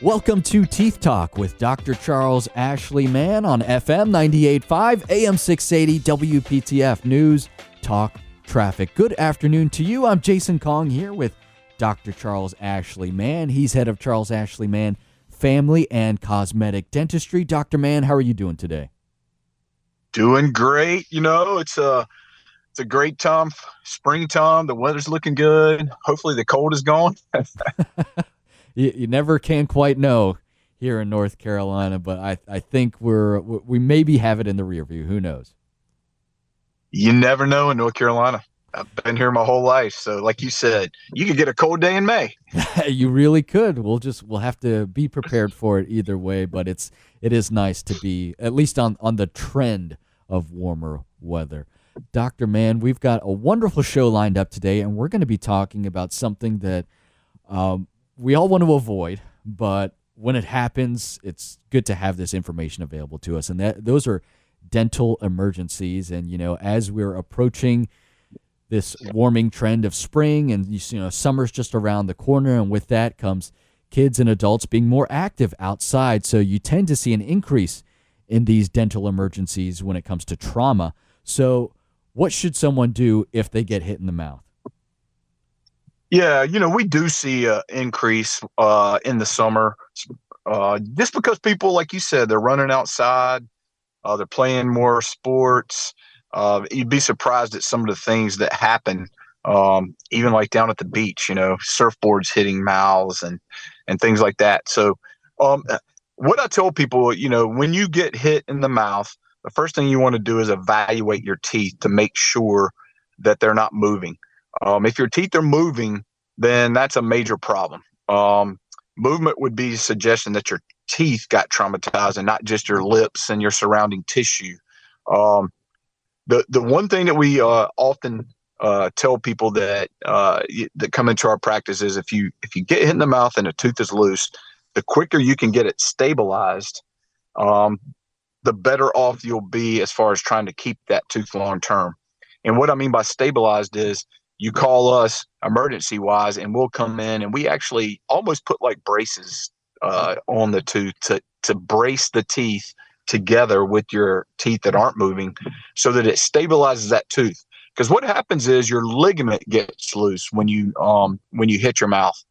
Welcome to Teeth Talk with Dr. Charles Ashley Mann on FM 98.5, AM 680, WPTF News, Talk, Traffic. Good afternoon to you. I'm Jason Kong here with Dr. Charles Ashley Mann. He's head of Charles Ashley Mann Family and Cosmetic Dentistry. Dr. Mann, how are you doing today? Doing great. You know, it's a it's a great time, springtime. The weather's looking good. Hopefully, the cold is gone. you, you never can quite know here in North Carolina, but I I think we're we maybe have it in the rear view. Who knows? You never know in North Carolina. I've been here my whole life, so like you said, you could get a cold day in May. you really could. We'll just we'll have to be prepared for it either way, but it's it is nice to be at least on on the trend of warmer weather. Dr. Mann, we've got a wonderful show lined up today, and we're going to be talking about something that um, we all want to avoid, but when it happens, it's good to have this information available to us. And that those are dental emergencies. And you know, as we're approaching this warming trend of spring, and you know, summer's just around the corner, and with that comes kids and adults being more active outside. So you tend to see an increase in these dental emergencies when it comes to trauma. So, what should someone do if they get hit in the mouth? Yeah, you know, we do see an increase uh, in the summer uh, just because people, like you said, they're running outside, uh, they're playing more sports. Uh, you'd be surprised at some of the things that happen, um, even like down at the beach, you know, surfboards hitting mouths and, and things like that. So, um, what I tell people, you know, when you get hit in the mouth, the first thing you want to do is evaluate your teeth to make sure that they're not moving. Um, if your teeth are moving, then that's a major problem. Um, movement would be suggesting that your teeth got traumatized and not just your lips and your surrounding tissue. Um, the the one thing that we uh, often uh, tell people that uh, that come into our practice is if you if you get hit in the mouth and a tooth is loose, the quicker you can get it stabilized, um, the better off you'll be as far as trying to keep that tooth long term. And what I mean by stabilized is you call us emergency wise and we'll come in and we actually almost put like braces uh, on the tooth to, to brace the teeth together with your teeth that aren't moving so that it stabilizes that tooth because what happens is your ligament gets loose when you um when you hit your mouth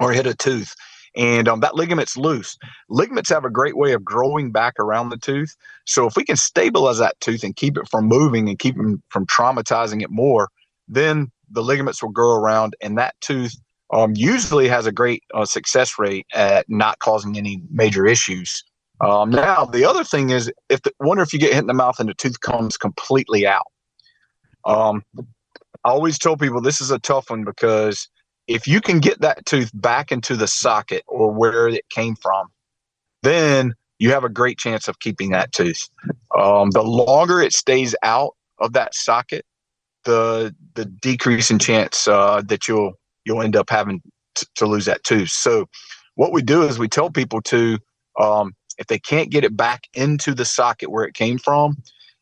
or hit a tooth and um, that ligament's loose. Ligaments have a great way of growing back around the tooth. So if we can stabilize that tooth and keep it from moving and keep them from traumatizing it more, then the ligaments will grow around, and that tooth um, usually has a great uh, success rate at not causing any major issues. Um, now, the other thing is, if the, wonder if you get hit in the mouth and the tooth comes completely out. Um, I always tell people this is a tough one because if you can get that tooth back into the socket or where it came from, then you have a great chance of keeping that tooth. Um, the longer it stays out of that socket, the the decrease in chance uh, that you'll you'll end up having t- to lose that tooth. So, what we do is we tell people to, um, if they can't get it back into the socket where it came from,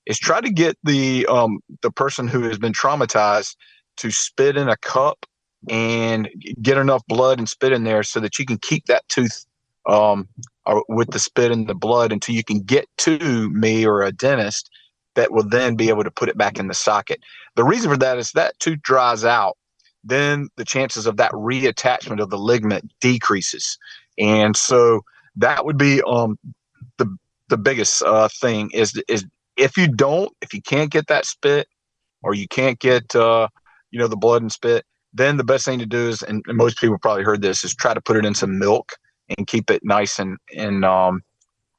is try to get the um, the person who has been traumatized to spit in a cup and get enough blood and spit in there so that you can keep that tooth um, uh, with the spit and the blood until you can get to me or a dentist that will then be able to put it back in the socket. The reason for that is that tooth dries out, then the chances of that reattachment of the ligament decreases. And so that would be um, the the biggest uh, thing is is if you don't, if you can't get that spit or you can't get uh, you know the blood and spit, then the best thing to do is, and most people probably heard this, is try to put it in some milk and keep it nice and and um,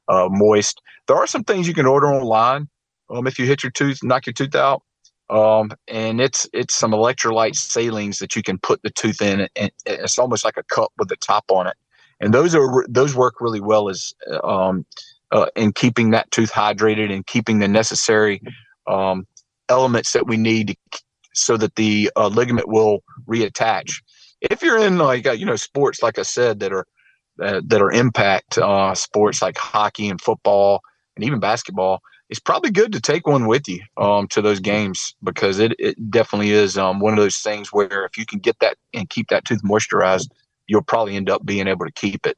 uh, moist. There are some things you can order online um, if you hit your tooth, knock your tooth out. Um, and it's it's some electrolyte salines that you can put the tooth in, and it's almost like a cup with the top on it. And those are those work really well as um, uh, in keeping that tooth hydrated and keeping the necessary um, elements that we need so that the uh, ligament will reattach. If you're in like uh, you know sports, like I said, that are uh, that are impact uh, sports like hockey and football and even basketball, it's probably good to take one with you um, to those games because it, it definitely is um, one of those things where if you can get that and keep that tooth moisturized, you'll probably end up being able to keep it.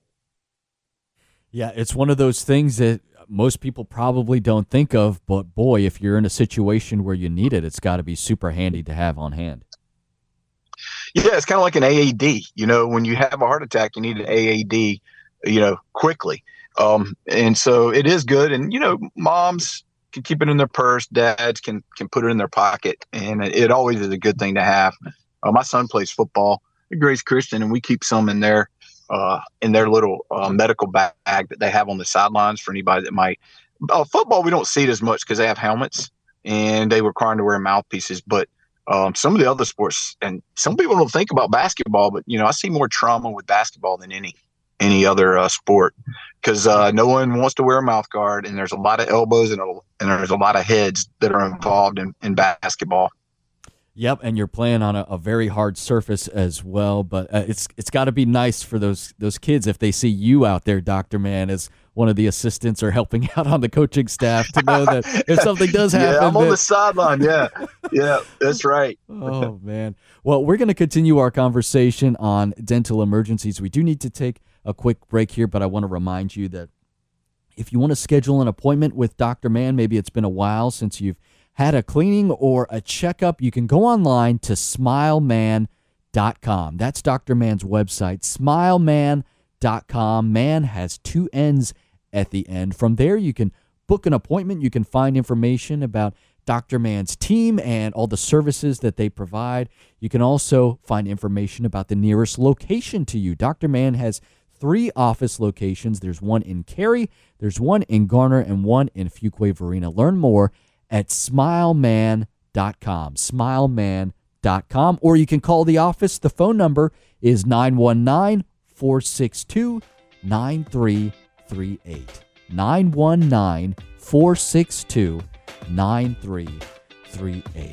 Yeah, it's one of those things that most people probably don't think of, but boy, if you're in a situation where you need it, it's got to be super handy to have on hand. Yeah, it's kind of like an AED. You know, when you have a heart attack, you need an AED, you know, quickly. Um, and so it is good. And, you know, moms can keep it in their purse, dads can, can put it in their pocket. And it, it always is a good thing to have. Uh, my son plays football Grace Christian, and we keep some in there uh, in their little uh, medical bag that they have on the sidelines for anybody that might. Uh, football, we don't see it as much because they have helmets and they require to wear mouthpieces. But um, some of the other sports, and some people don't think about basketball, but you know, I see more trauma with basketball than any any other uh, sport because uh, no one wants to wear a mouth guard, and there's a lot of elbows and, a, and there's a lot of heads that are involved in, in basketball. Yep, and you're playing on a, a very hard surface as well. But uh, it's it's got to be nice for those those kids if they see you out there, Doctor Mann, as one of the assistants or helping out on the coaching staff to know that if something does happen, yeah, I'm on that, the sideline. Yeah, yeah, that's right. oh man. Well, we're going to continue our conversation on dental emergencies. We do need to take a quick break here, but I want to remind you that if you want to schedule an appointment with Doctor Mann, maybe it's been a while since you've had a cleaning or a checkup, you can go online to smilemann.com. That's Dr. Mann's website, smilemann.com. Mann has two N's at the end. From there, you can book an appointment. You can find information about Dr. Mann's team and all the services that they provide. You can also find information about the nearest location to you. Dr. Mann has three office locations. There's one in Cary, there's one in Garner, and one in Fuquay-Varina. Learn more at smilemann.com. Smilemann.com. Or you can call the office. The phone number is 919 462 9338. 919 462 9338.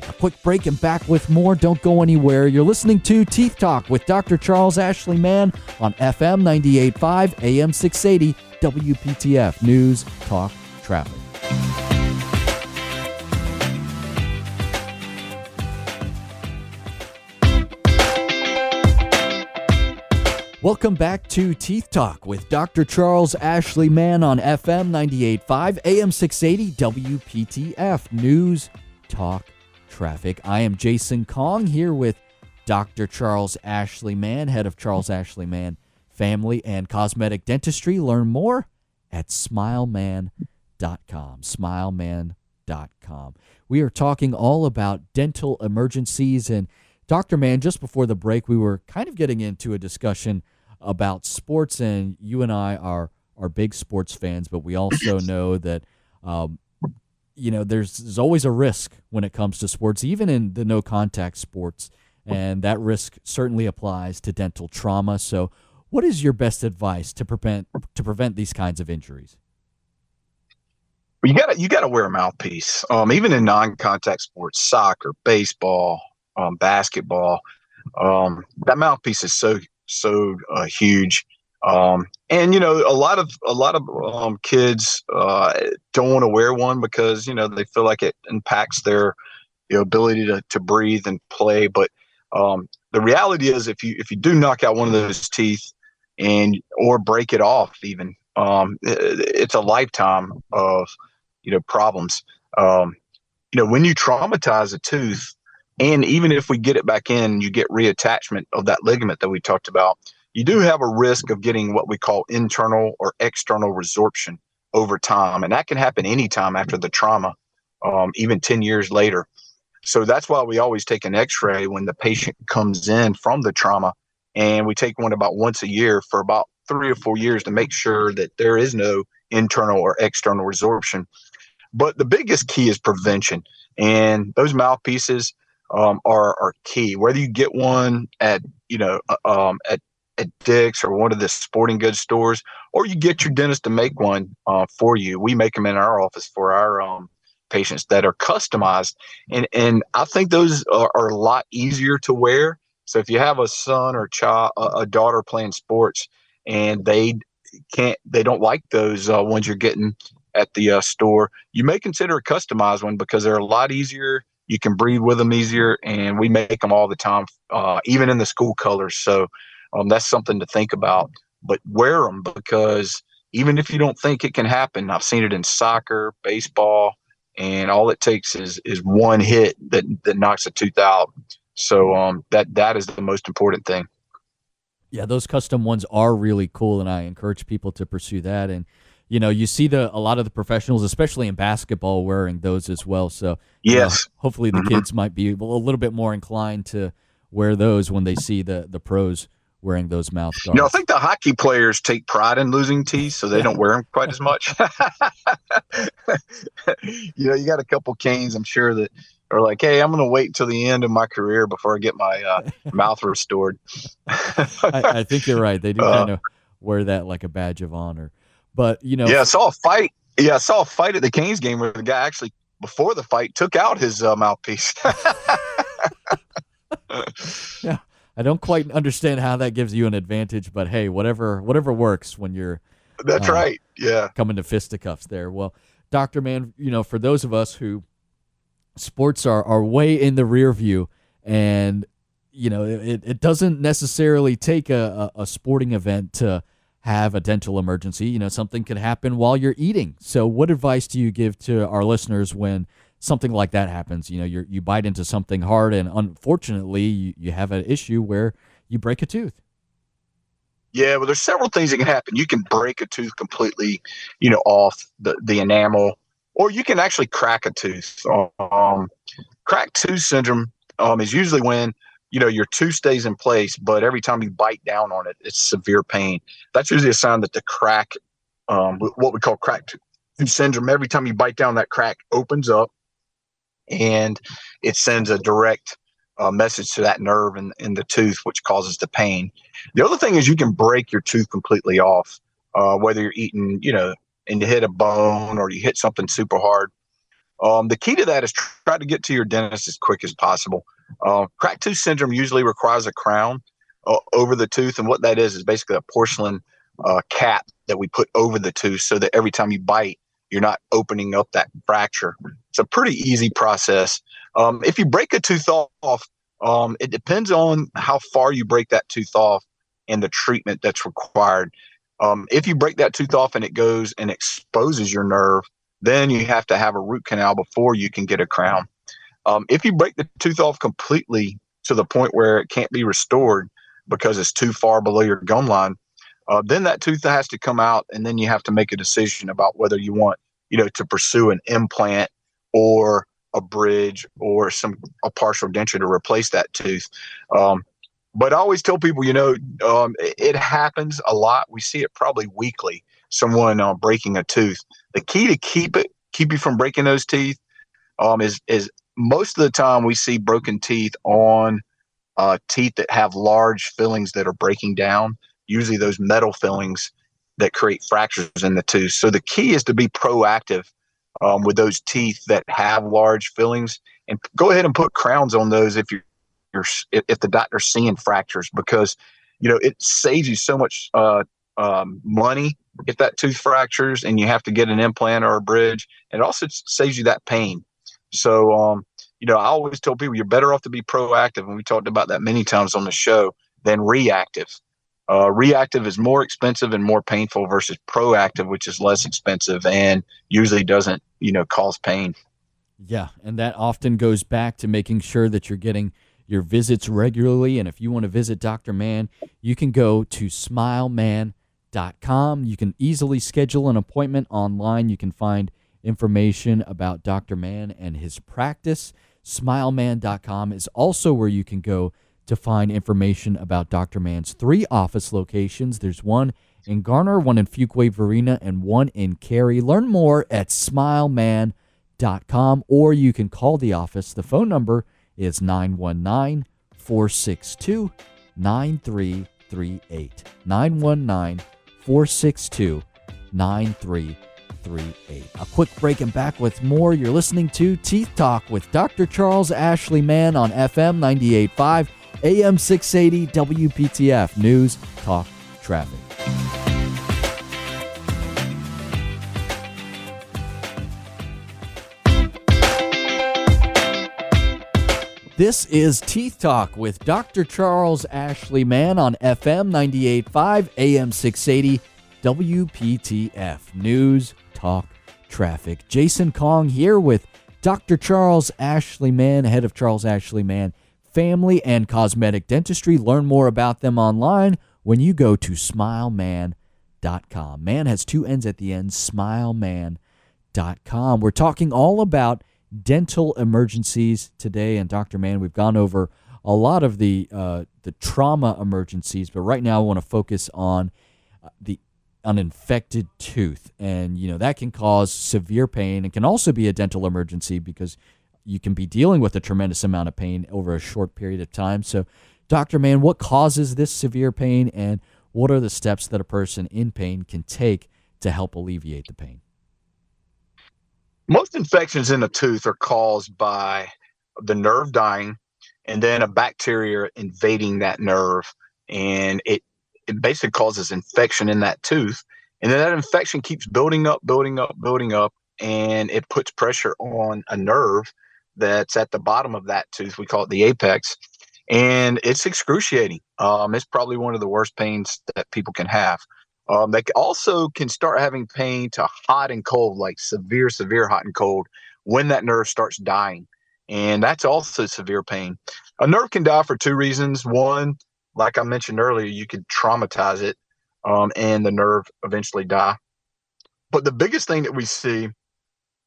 A quick break and back with more. Don't go anywhere. You're listening to Teeth Talk with Dr. Charles Ashley Mann on FM 985 AM 680 WPTF News Talk Traffic. Welcome back to Teeth Talk with Dr. Charles Ashley Mann on FM 98.5 AM 680 WPTF News Talk Traffic. I am Jason Kong here with Dr. Charles Ashley Mann, head of Charles Ashley Mann Family and Cosmetic Dentistry. Learn more at smilemann.com. Smilemann.com. We are talking all about dental emergencies and Dr. Mann, just before the break, we were kind of getting into a discussion about sports, and you and I are are big sports fans, but we also know that um, you know there's, there's always a risk when it comes to sports, even in the no contact sports, and that risk certainly applies to dental trauma. So, what is your best advice to prevent to prevent these kinds of injuries? you got to you got to wear a mouthpiece. Um, even in non-contact sports, soccer, baseball, um, basketball, um, that mouthpiece is so so uh, huge. Um, and you know, a lot of a lot of um, kids uh, don't want to wear one because you know they feel like it impacts their you know, ability to, to breathe and play. But um, the reality is, if you if you do knock out one of those teeth and or break it off, even um, it, it's a lifetime of you know problems. Um, you know, when you traumatize a tooth, and even if we get it back in, you get reattachment of that ligament that we talked about. You do have a risk of getting what we call internal or external resorption over time. And that can happen anytime after the trauma, um, even 10 years later. So that's why we always take an x ray when the patient comes in from the trauma. And we take one about once a year for about three or four years to make sure that there is no internal or external resorption. But the biggest key is prevention. And those mouthpieces, um, are are key. Whether you get one at you know uh, um, at at Dick's or one of the sporting goods stores, or you get your dentist to make one uh, for you. We make them in our office for our um, patients that are customized, and and I think those are, are, a lot easier to wear. So if you have a son or child, a daughter playing sports, and they can't, they don't like those uh, ones you're getting at the uh, store, you may consider a customized one because they're a lot easier you can breathe with them easier, and we make them all the time, uh, even in the school colors. So um, that's something to think about. But wear them because even if you don't think it can happen. I've seen it in soccer, baseball, and all it takes is is one hit that that knocks a tooth out. So um, that that is the most important thing. Yeah, those custom ones are really cool, and I encourage people to pursue that. And you know, you see the a lot of the professionals, especially in basketball, wearing those as well. So yes, know, hopefully the mm-hmm. kids might be a little bit more inclined to wear those when they see the the pros wearing those mouth guards. You know, I think the hockey players take pride in losing teeth, so they don't wear them quite as much. you know, you got a couple canes, I'm sure that are like, hey, I'm going to wait until the end of my career before I get my uh, mouth restored. I, I, think you're right. They do uh, kind of wear that like a badge of honor. But you know, yeah, I saw a fight. Yeah, I saw a fight at the Canes game where the guy actually before the fight took out his uh, mouthpiece. yeah, I don't quite understand how that gives you an advantage, but hey, whatever whatever works when you're. That's uh, right. Yeah, coming to fisticuffs there. Well, Doctor Mann, you know, for those of us who sports are are way in the rear view, and you know, it, it doesn't necessarily take a, a, a sporting event to have a dental emergency. You know, something could happen while you're eating. So, what advice do you give to our listeners when something like that happens? You know, you you bite into something hard, and unfortunately, you, you have an issue where you break a tooth. Yeah, well, there's several things that can happen. You can break a tooth completely, you know, off the the enamel, or you can actually crack a tooth. Um, cracked tooth syndrome um, is usually when you know your tooth stays in place but every time you bite down on it it's severe pain that's usually a sign that the crack um, what we call crack tooth syndrome every time you bite down that crack opens up and it sends a direct uh, message to that nerve in, in the tooth which causes the pain. The other thing is you can break your tooth completely off uh, whether you're eating you know and you hit a bone or you hit something super hard. Um, the key to that is try to get to your dentist as quick as possible. Uh, cracked tooth syndrome usually requires a crown uh, over the tooth, and what that is is basically a porcelain uh, cap that we put over the tooth so that every time you bite, you're not opening up that fracture. It's a pretty easy process. Um, if you break a tooth off, um, it depends on how far you break that tooth off and the treatment that's required. Um, if you break that tooth off and it goes and exposes your nerve, then you have to have a root canal before you can get a crown. Um, if you break the tooth off completely to the point where it can't be restored because it's too far below your gum line, uh, then that tooth has to come out, and then you have to make a decision about whether you want, you know, to pursue an implant or a bridge or some a partial denture to replace that tooth. Um, but I always tell people, you know, um, it, it, happens a lot. We see it probably weekly. Someone uh, breaking a tooth. The key to keep it, keep you from breaking those teeth, um, is is most of the time we see broken teeth on uh, teeth that have large fillings that are breaking down, usually those metal fillings that create fractures in the tooth. So the key is to be proactive um, with those teeth that have large fillings and go ahead and put crowns on those if you're, you're if the doctor's seeing fractures because you know it saves you so much uh, um, money if that tooth fractures and you have to get an implant or a bridge. It also saves you that pain so, um, you know, I always tell people you're better off to be proactive, and we talked about that many times on the show, than reactive. Uh, reactive is more expensive and more painful versus proactive, which is less expensive and usually doesn't, you know, cause pain. Yeah, and that often goes back to making sure that you're getting your visits regularly. And if you want to visit Dr. Mann, you can go to smilemann.com. You can easily schedule an appointment online. You can find information about Dr. Mann and his practice. Smilemann.com is also where you can go to find information about Dr. Mann's three office locations. There's one in Garner, one in Fuquay Varina, and one in Cary. Learn more at smilemann.com or you can call the office. The phone number is 919 462 9338. 919 462 9338. A quick break and back with more. You're listening to Teeth Talk with Dr. Charles Ashley Mann on FM 98.5, AM 680, WPTF News, Talk, Traffic. This is Teeth Talk with Dr. Charles Ashley Mann on FM 98.5, AM 680, WPTF News Talk Traffic. Jason Kong here with Dr. Charles Ashley Mann, head of Charles Ashley Mann Family and Cosmetic Dentistry. Learn more about them online when you go to smilemann.com. Mann has two N's at the end, smilemann.com. We're talking all about dental emergencies today. And Dr. Mann, we've gone over a lot of the uh, the trauma emergencies, but right now I want to focus on uh, the an infected tooth, and you know that can cause severe pain. and can also be a dental emergency because you can be dealing with a tremendous amount of pain over a short period of time. So, Doctor Mann, what causes this severe pain, and what are the steps that a person in pain can take to help alleviate the pain? Most infections in the tooth are caused by the nerve dying and then a bacteria invading that nerve and it it basically causes infection in that tooth and then that infection keeps building up building up building up and it puts pressure on a nerve that's at the bottom of that tooth we call it the apex and it's excruciating um, it's probably one of the worst pains that people can have um, they also can start having pain to hot and cold, like severe, severe hot and cold, when that nerve starts dying. And that's also severe pain. A nerve can die for two reasons. One, like I mentioned earlier, you could traumatize it um, and the nerve eventually die. But the biggest thing that we see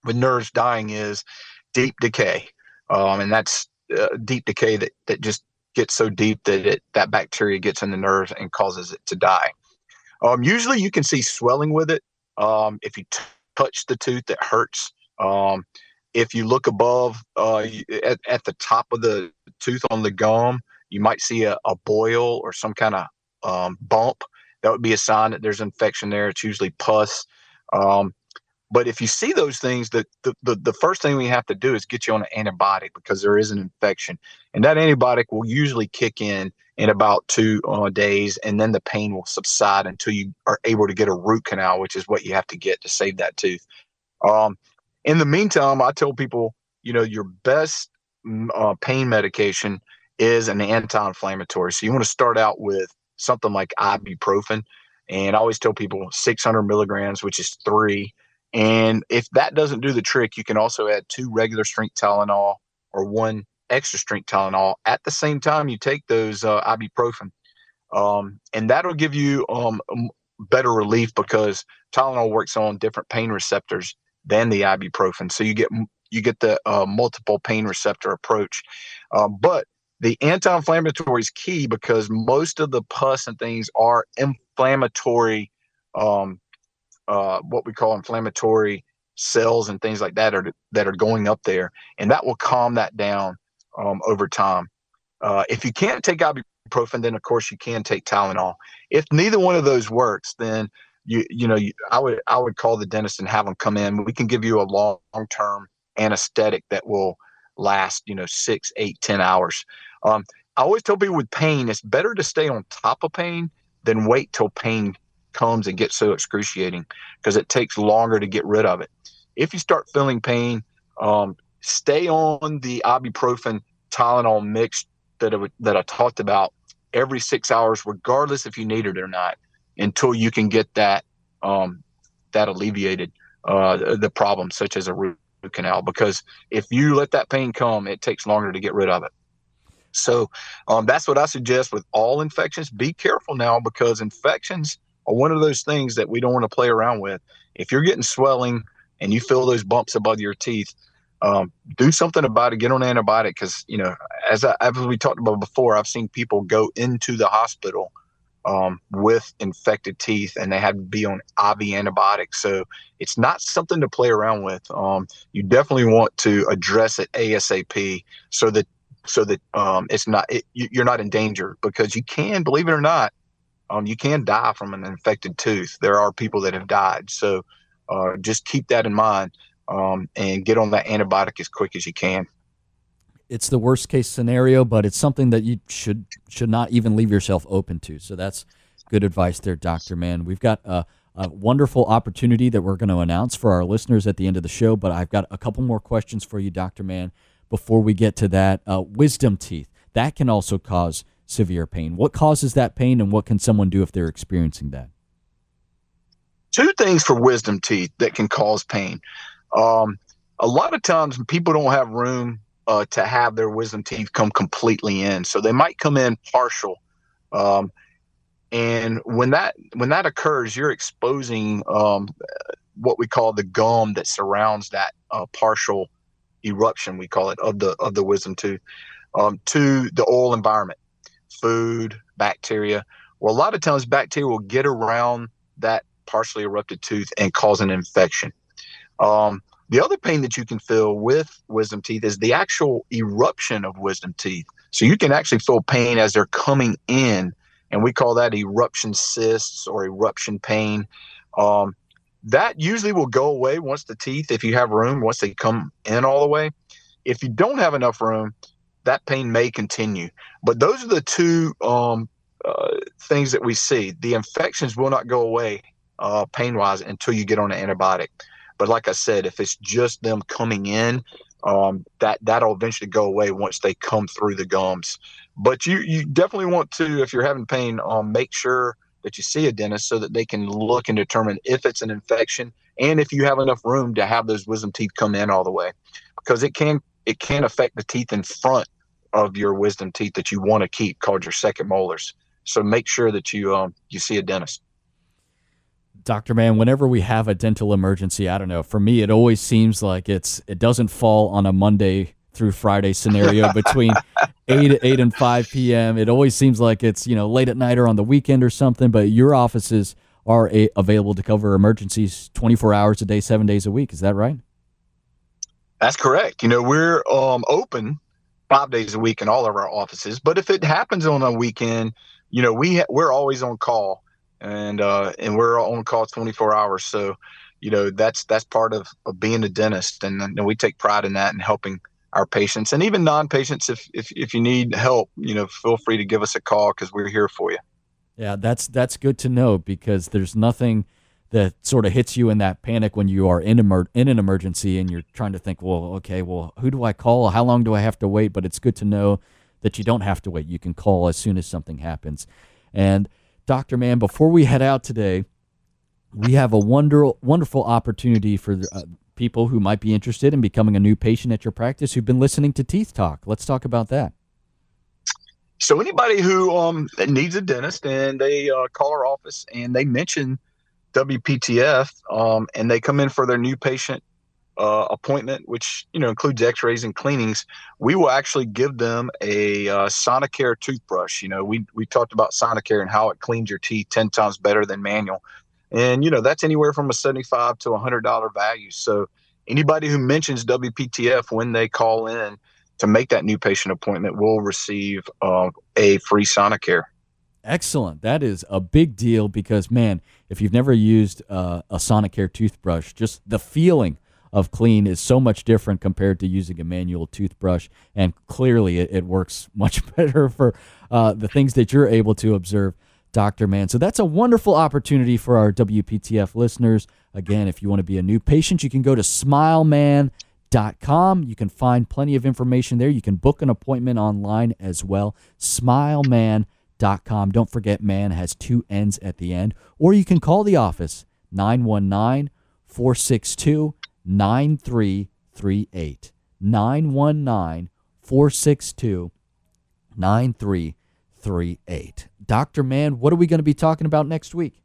with nerves dying is deep decay. Um, and that's uh, deep decay that, that just gets so deep that it, that bacteria gets in the nerve and causes it to die. Um, usually you can see swelling with it. Um, if you t- touch the tooth, it hurts. Um, if you look above uh, at, at the top of the tooth on the gum, you might see a, a boil or some kind of um, bump. That would be a sign that there's infection there. It's usually pus. Um, but if you see those things, the, the, the, the, first thing we have to do is get you on an antibiotic because there is an infection. And that antibiotic will usually kick in in about two uh, days, and then the pain will subside until you are able to get a root canal, which is what you have to get to save that tooth. Um, in the meantime, I tell people, you know, your best mm, uh, pain medication is an anti-inflammatory. So you want to start out with something like ibuprofen, and I always tell people 600 milligrams, which is three. And if that doesn't do the trick, you can also add two regular strength Tylenol or one extra strength Tylenol at the same time you take those uh, ibuprofen. Um, and that'll give you um, better relief because Tylenol works on different pain receptors than the ibuprofen. So you get you get the uh, multiple pain receptor approach. Um, but the anti-inflammatory is key because most of the pus and things are inflammatory, um, uh, what we call inflammatory cells and things like that are that are going up there, and that will calm that down um, over time. Uh, if you can't take ibuprofen, then of course you can take Tylenol. If neither one of those works, then you you know you, I would I would call the dentist and have them come in. We can give you a long term anesthetic that will last you know six, eight, ten hours. Um, I always tell people with pain, it's better to stay on top of pain than wait till pain comes and gets so excruciating because it takes longer to get rid of it. If you start feeling pain, um, stay on the ibuprofen Tylenol mix that I, that I talked about every six hours, regardless if you need it or not, until you can get that um, that alleviated uh, the problem, such as a root canal. Because if you let that pain come, it takes longer to get rid of it. So um, that's what I suggest with all infections. Be careful now because infections are one of those things that we don't want to play around with. If you're getting swelling and you feel those bumps above your teeth, um, do something about it. Get on antibiotic because you know, as I, as we talked about before, I've seen people go into the hospital um, with infected teeth and they had to be on IV antibiotics. So it's not something to play around with. Um, you definitely want to address it ASAP so that so that um, it's not it, you're not in danger because you can, believe it or not, um, you can die from an infected tooth. There are people that have died. So uh, just keep that in mind um, and get on that antibiotic as quick as you can. It's the worst case scenario, but it's something that you should should not even leave yourself open to. So that's good advice there, Doctor Mann. We've got a, a wonderful opportunity that we're going to announce for our listeners at the end of the show, but I've got a couple more questions for you, Doctor Mann, Before we get to that, uh, wisdom teeth that can also cause severe pain. What causes that pain, and what can someone do if they're experiencing that? two things for wisdom teeth that can cause pain. Um, a lot of times people don't have room uh, to have their wisdom teeth come completely in, so they might come in partial. Um, and when that when that occurs, you're exposing um, what we call the gum that surrounds that uh, partial eruption. We call it of the of the wisdom tooth um, to the oral environment, food, bacteria. Well, a lot of times bacteria will get around that partially erupted tooth and cause an infection. Um, the other pain that you can feel with wisdom teeth is the actual eruption of wisdom teeth. So you can actually feel pain as they're coming in, and we call that eruption cysts or eruption pain. Um, that usually will go away once the teeth, if you have room, once they come in all the way. If you don't have enough room, that pain may continue. But those are the two um, uh, things that we see. The infections will not go away uh, pain wise until you get on an antibiotic. But like I said, if it's just them coming in, um, that that'll eventually go away once they come through the gums. But you you definitely want to, if you're having pain, um, make sure that you see a dentist so that they can look and determine if it's an infection and if you have enough room to have those wisdom teeth come in all the way, because it can it can affect the teeth in front of your wisdom teeth that you want to keep, called your second molars. So make sure that you um, you see a dentist. Doctor Mann, whenever we have a dental emergency, I don't know. For me, it always seems like it's it doesn't fall on a Monday through Friday scenario between eight eight and five p.m. It always seems like it's you know late at night or on the weekend or something. But your offices are a, available to cover emergencies twenty four hours a day, seven days a week. Is that right? That's correct. You know, we're um, open five days a week in all of our offices. But if it happens on a weekend, you know, we ha- we're always on call, and uh, and we're on call 24 hours. So, you know, that's that's part of, of being a dentist, and, and we take pride in that and helping our patients and even non-patients. If if if you need help, you know, feel free to give us a call because we're here for you. Yeah, that's that's good to know because there's nothing that sort of hits you in that panic when you are in emer- in an emergency and you're trying to think, well, okay, well, who do I call? How long do I have to wait? But it's good to know that you don't have to wait. You can call as soon as something happens. And Doctor Mann, before we head out today, we have a wonder wonderful opportunity for uh, people who might be interested in becoming a new patient at your practice who've been listening to Teeth Talk. Let's talk about that. So anybody who um, needs a dentist and they uh, call our office and they mention WPTF, um, and they come in for their new patient uh, appointment, which you know includes X-rays and cleanings, we will actually give them a uh, Sonicare toothbrush. You know, we we talked about Sonicare and how it cleans your teeth ten times better than manual, and you know that's anywhere from a seventy-five to a hundred dollar value. So anybody who mentions WPTF when they call in to make that new patient appointment will receive uh, a free Sonicare. Excellent. That is a big deal because, man, if you've never used uh, a Sonicare toothbrush, just the feeling of clean is so much different compared to using a manual toothbrush. And clearly, it, it works much better for uh, the things that you're able to observe, Dr. Mann. So that's a wonderful opportunity for our WPTF listeners. Again, if you want to be a new patient, you can go to smilemann.com. You can find plenty of information there. You can book an appointment online as well. Smilemann.com com. Don't forget, Mann has two N's at the end. Or you can call the office 919 462 9338. 919 462 9338. Dr. Mann, what are we going to be talking about next week?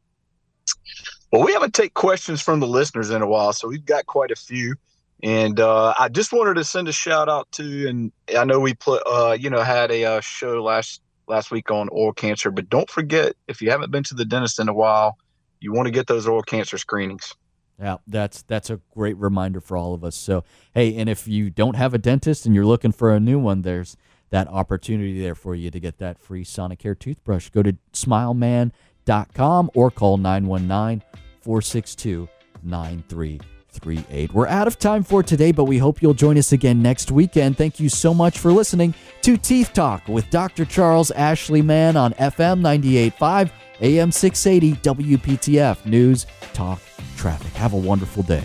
Well, we haven't take questions from the listeners in a while, so we've got quite a few. And uh, I just wanted to send a shout out to, and I know we put, uh, you know, had a uh, show last last week on oral cancer. But don't forget, if you haven't been to the dentist in a while, you want to get those oral cancer screenings. Yeah, that's that's a great reminder for all of us. So, hey, and if you don't have a dentist and you're looking for a new one, there's that opportunity there for you to get that free Sonicare toothbrush. Go to smilemann.com or call 919 462 9338. We're out of time for today, but we hope you'll join us again next weekend. Thank you so much for listening to Teeth Talk with Dr. Charles Ashley Mann on FM 98.5, AM 680, WPTF News, Talk, Traffic. Have a wonderful day.